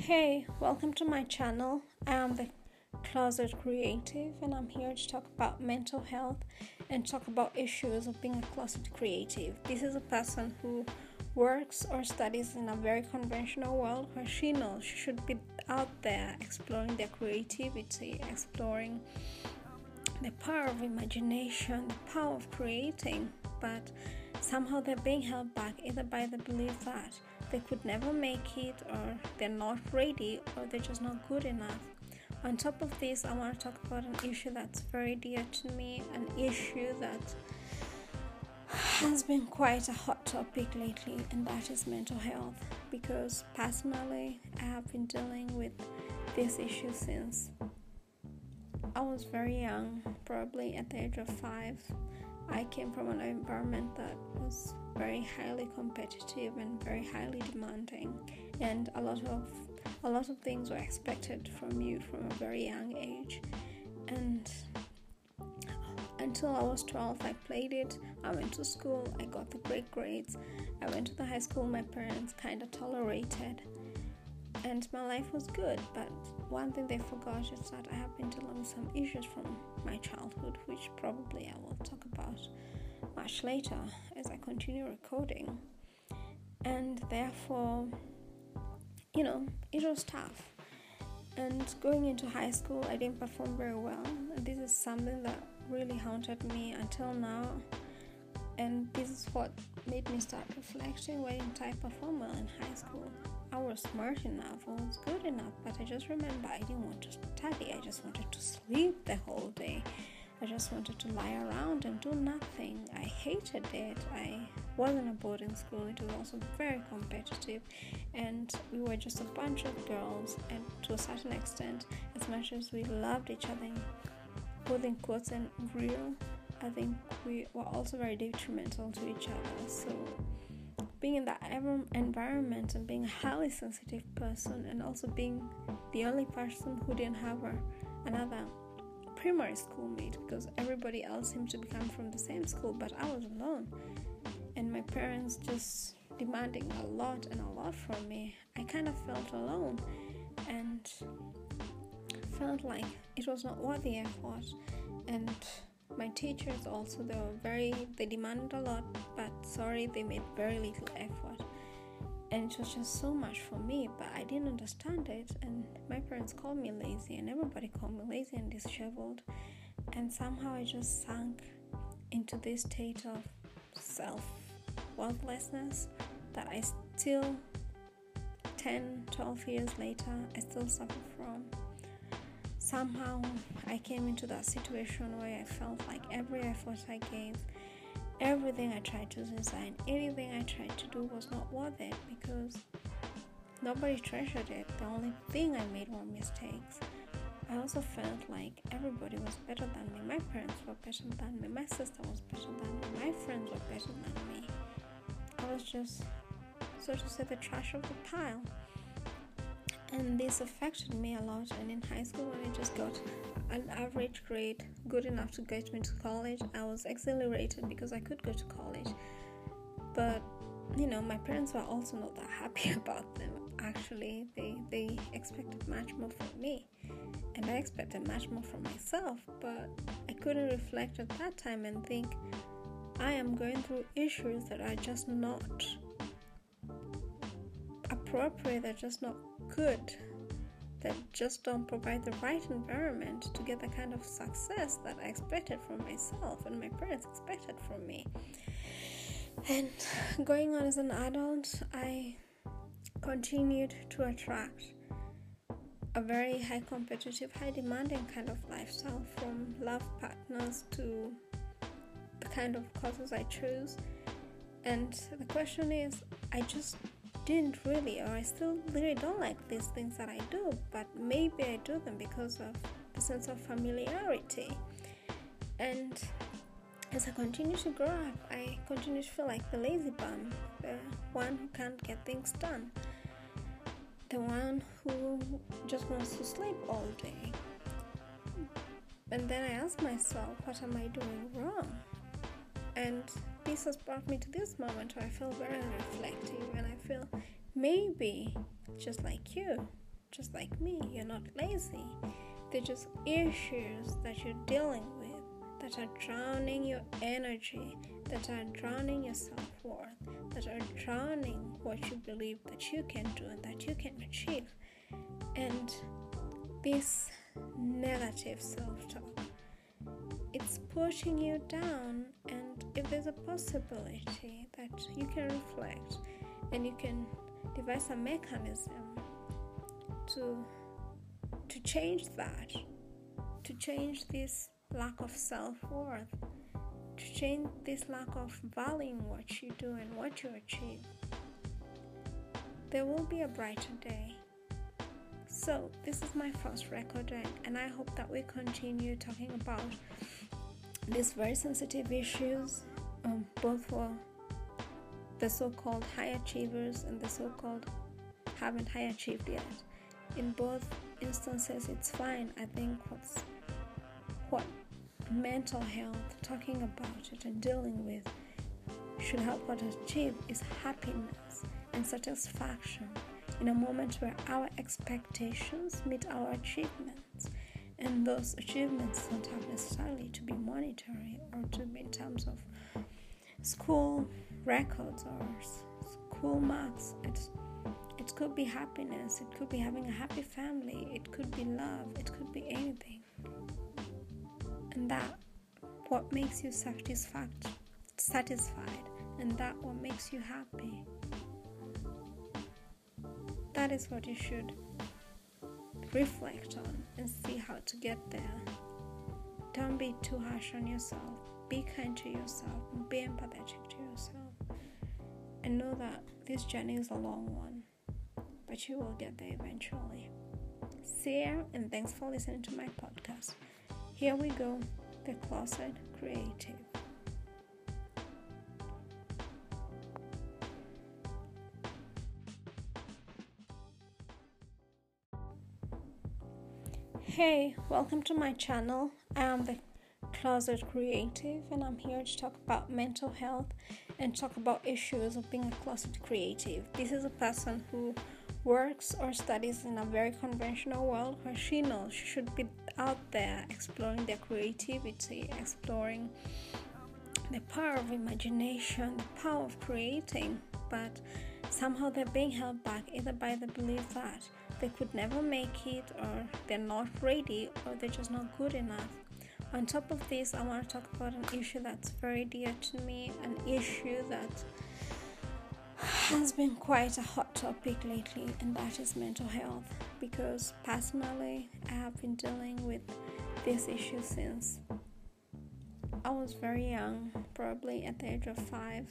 Hey, welcome to my channel. I am the Closet Creative, and I'm here to talk about mental health and talk about issues of being a closet creative. This is a person who works or studies in a very conventional world where she knows she should be out there exploring their creativity, exploring the power of imagination, the power of creating, but somehow they're being held back either by the belief that they could never make it, or they're not ready, or they're just not good enough. On top of this, I want to talk about an issue that's very dear to me, an issue that has been quite a hot topic lately, and that is mental health. Because personally, I have been dealing with this issue since I was very young, probably at the age of five. I came from an environment that was very highly competitive and very highly demanding, and a lot of a lot of things were expected from you from a very young age. And until I was 12, I played it. I went to school. I got the great grades. I went to the high school my parents kind of tolerated and my life was good. But one thing they forgot is that I have been dealing with some issues from my much later as I continue recording. And therefore, you know, it was tough. And going into high school, I didn't perform very well. This is something that really haunted me until now. And this is what made me start reflecting why didn't I perform well in high school? I was smart enough, I was good enough, but I just remember I didn't want to study. I just wanted to sleep the whole day. I just wanted to lie around and do nothing. I hated it. I wasn't a boarding school, it was also very competitive, and we were just a bunch of girls. And to a certain extent, as much as we loved each other, in quotes and real, I think we were also very detrimental to each other. So being in that environment and being a highly sensitive person and also being the only person who didn't have another primary school mate because everybody else seemed to be come from the same school but I was alone. And my parents just demanding a lot and a lot from me. I kind of felt alone and felt like it was not worth the effort and my teachers also they were very they demanded a lot but sorry they made very little effort and it was just so much for me but i didn't understand it. And my parents called me lazy and everybody called me lazy and disheveled. And somehow i just sank into this state of self worthlessness that i still 10 12 years later i still suffer from. Somehow I came into that situation where I felt like every effort I gave, everything I tried to design, anything I tried to do was not worth it because nobody treasured it. The only thing I made were mistakes. I also felt like everybody was better than me. My parents were better than me. My sister was better than me. My friends were better than me. I was just, so to say, the trash of the pile and this affected me a lot. And in high school when i just got an average grade good enough to get me to college i was exhilarated because i could go to college. But you know my parents were also not that happy about them. Actually they they expected much more from me. And i expected much more from myself. But i couldn't reflect at that time and think i am going through issues that are just not appropriate they're just not good that just don't provide the right environment to get the kind of success that I expected from myself and my parents expected from me. And going on as an adult, I continued to attract a very high competitive, high demanding kind of lifestyle from love partners to the kind of causes I choose. And the question is, I just didn't really, or I still really don't like these things that I do, but maybe I do them because of the sense of familiarity. And as I continue to grow up, I continue to feel like the lazy bum, the one who can't get things done, the one who just wants to sleep all day. And then I ask myself, what am I doing wrong? And this has brought me to this moment where I feel very reflective and I feel maybe just like you, just like me. You're not lazy. They're just issues that you're dealing with that are drowning your energy, that are drowning your self worth, that are drowning what you believe that you can do and that you can achieve. And this negative self talk, it's pushing you down. And if there's a possibility that you can reflect and you can devise a mechanism to to change that, to change this lack of self worth, to change this lack of valuing what you do and what you achieve. There will be a brighter day. So, this is my first recording, and I hope that we continue talking about these very sensitive issues, um, both for the so called high achievers and the so called haven't high achieved yet. In both instances, it's fine. I think what's what mental health, talking about it and dealing with, should help us achieve is happiness and satisfaction in a moment where our expectations meet our achievements. And those achievements don't have necessarily to be monetary or to be in terms of school records or school marks. It could be happiness, it could be having a happy family, it could be love, it could be anything. And that what makes you satisfied, satisfied, and that what makes you happy. That is what you should reflect on and see how to get there. Don't be too harsh on yourself. Be kind to yourself. Be empathetic to yourself. And know that this journey is a long one, but you will get there eventually. See you, and thanks for listening to my podcast. Here we go, the closet creative. Hey, welcome to my channel. I am the Closet Creative, and I'm here to talk about mental health and talk about issues of being a closet creative. This is a person who works or studies in a very conventional world where she knows she should be out there exploring their creativity, exploring the power of imagination, the power of creating, but somehow they're being held back either by the belief that they could never make it, or they're not ready, or they're just not good enough. On top of this, I want to talk about an issue that's very dear to me, an issue that has been quite a hot topic lately, and that is mental health. Because personally, I have been dealing with this issue since I was very young, probably at the age of five.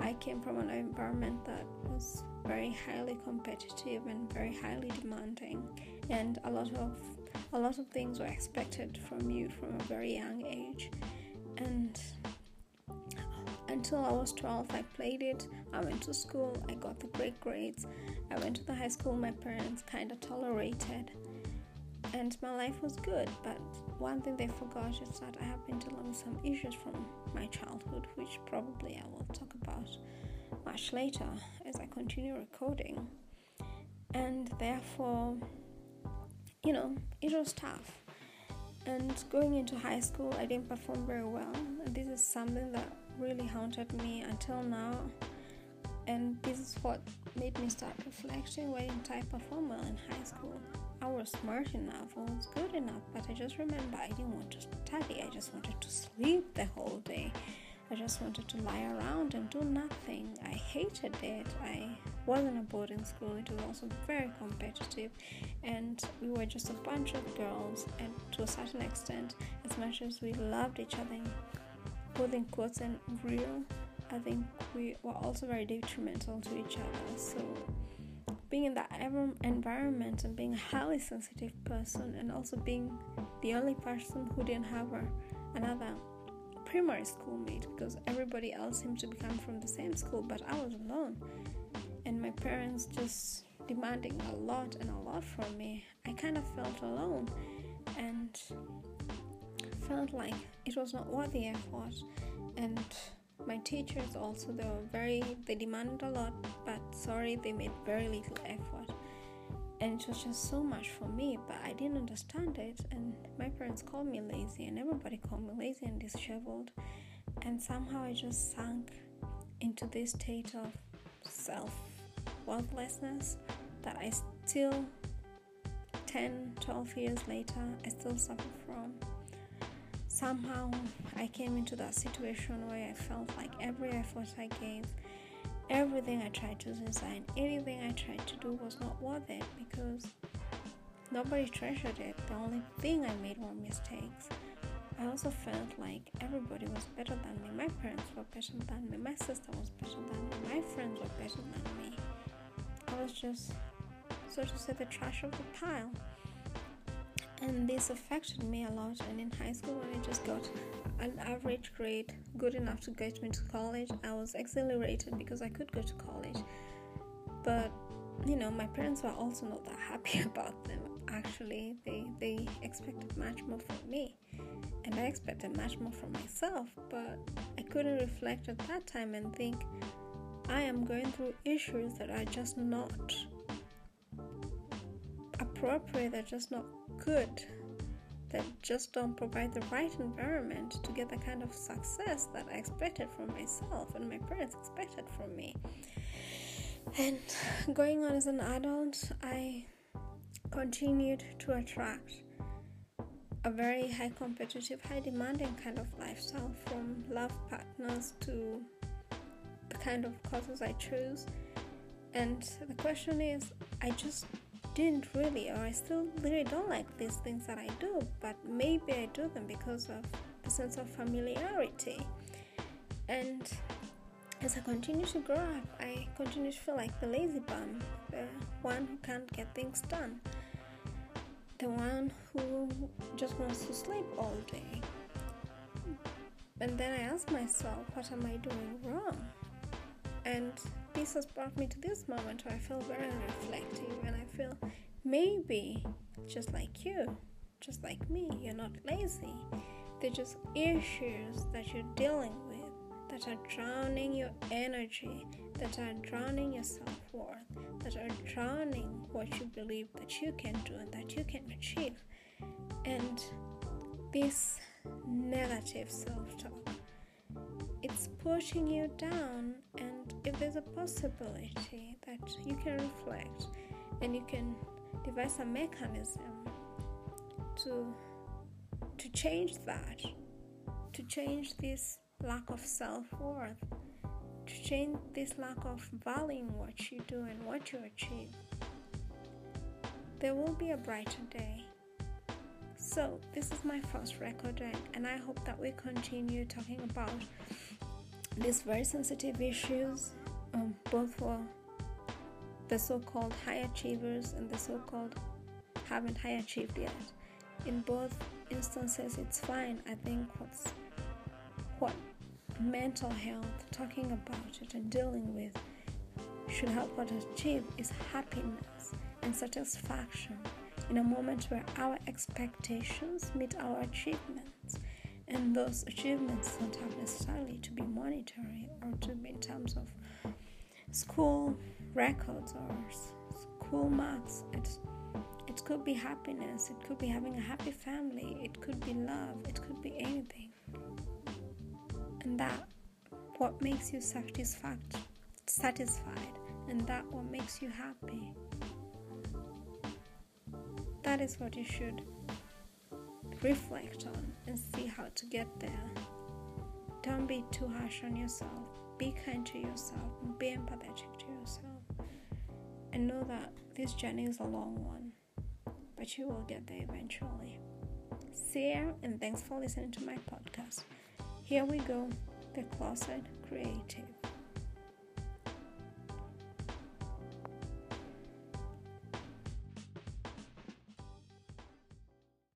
I came from an environment that was very highly competitive and very highly demanding, and a lot of a lot of things were expected from you from a very young age. And until I was 12, I played it. I went to school, I got the great grades. I went to the high school my parents kind of tolerated, and my life was good. But one thing they forgot is that I have been dealing with some issues from my childhood, which probably I will talk about much later as I continue recording. And therefore, you know, it was tough. And going into high school, I didn't perform very well. This is something that really haunted me until now. And this is what made me start reflecting why didn't I perform well in high school? I was smart enough, I was good enough, but I just remember I didn't want to study, I just wanted to sleep the whole day. I just wanted to lie around and do nothing. I hated it. I wasn't a boarding school, it was also very competitive, and we were just a bunch of girls. And to a certain extent, as much as we loved each other, in quotes and real, I think we were also very detrimental to each other. So, being in that environment and being a highly sensitive person, and also being the only person who didn't have another primary school mate because everybody else seemed to be come from the same school, but I was alone. And my parents just demanding a lot and a lot from me. I kind of felt alone and felt like it was not worth the effort. And my teachers also they were very they demanded a lot, but sorry they made very little effort. It was just so much for me but i didn't understand it. And my parents called me lazy and everybody called me lazy and disheveled. And somehow i just sank into this state of self worthlessness that i still 10 12 years later i still suffer from. Somehow i came into that situation where i felt like every effort i gave everything I tried to design, anything I tried to do was not worth it because nobody treasured it. The only thing I made were mistakes. I also felt like everybody was better than me. My parents were better than me. My sister was better than me. My friends were better than me. I was just, so to say, the trash of the pile. And this affected me a lot. And in high school, when I just got an average grade good enough to get me to college. I was exhilarated because I could go to college. But you know, my parents were also not that happy about them. Actually, they they expected much more from me, and I expected much more from myself. But I couldn't reflect at that time and think I am going through issues that are just not appropriate. They're just not good that just don't provide the right environment to get the kind of success that I expected from myself and my parents expected from me. And going on as an adult, I continued to attract a very high competitive, high demanding kind of lifestyle from love partners to the kind of courses I choose. And the question is, I just didn't really, or I still really don't like these things that I do, but maybe I do them because of the sense of familiarity. And as I continue to grow up, I continue to feel like the lazy bum, the one who can't get things done, the one who just wants to sleep all day. And then I ask myself, what am I doing wrong? And this has brought me to this moment where I feel very reflective and I feel maybe just like you, just like me, you're not lazy. They're just issues that you're dealing with that are drowning your energy, that are drowning your self worth, that are drowning what you believe that you can do and that you can achieve. And this negative self talk, pushing you down and if there's a possibility that you can reflect and you can devise a mechanism to to change that to change this lack of self-worth to change this lack of valuing what you do and what you achieve there will be a brighter day. So this is my first record and i hope that we continue talking about these very sensitive issues, um, both for the so called high achievers and the so called haven't high achieved yet. In both instances, it's fine. I think what's what mental health, talking about it and dealing with, should help us achieve is happiness and satisfaction in a moment where our expectations meet our achievements and those achievements don't have necessarily to be monetary or to be in terms of school records or school marks. It could be happiness, it could be having a happy family, it could be love, it could be anything. And that what makes you satisfied, satisfied, and that what makes you happy. That is what you should reflect on and see how to get there. Don't be too harsh on yourself. Be kind to yourself. Be empathetic to yourself. And know that this journey is a long one, but you will get there eventually. See you, and thanks for listening to my podcast. Here we go, the closet creative.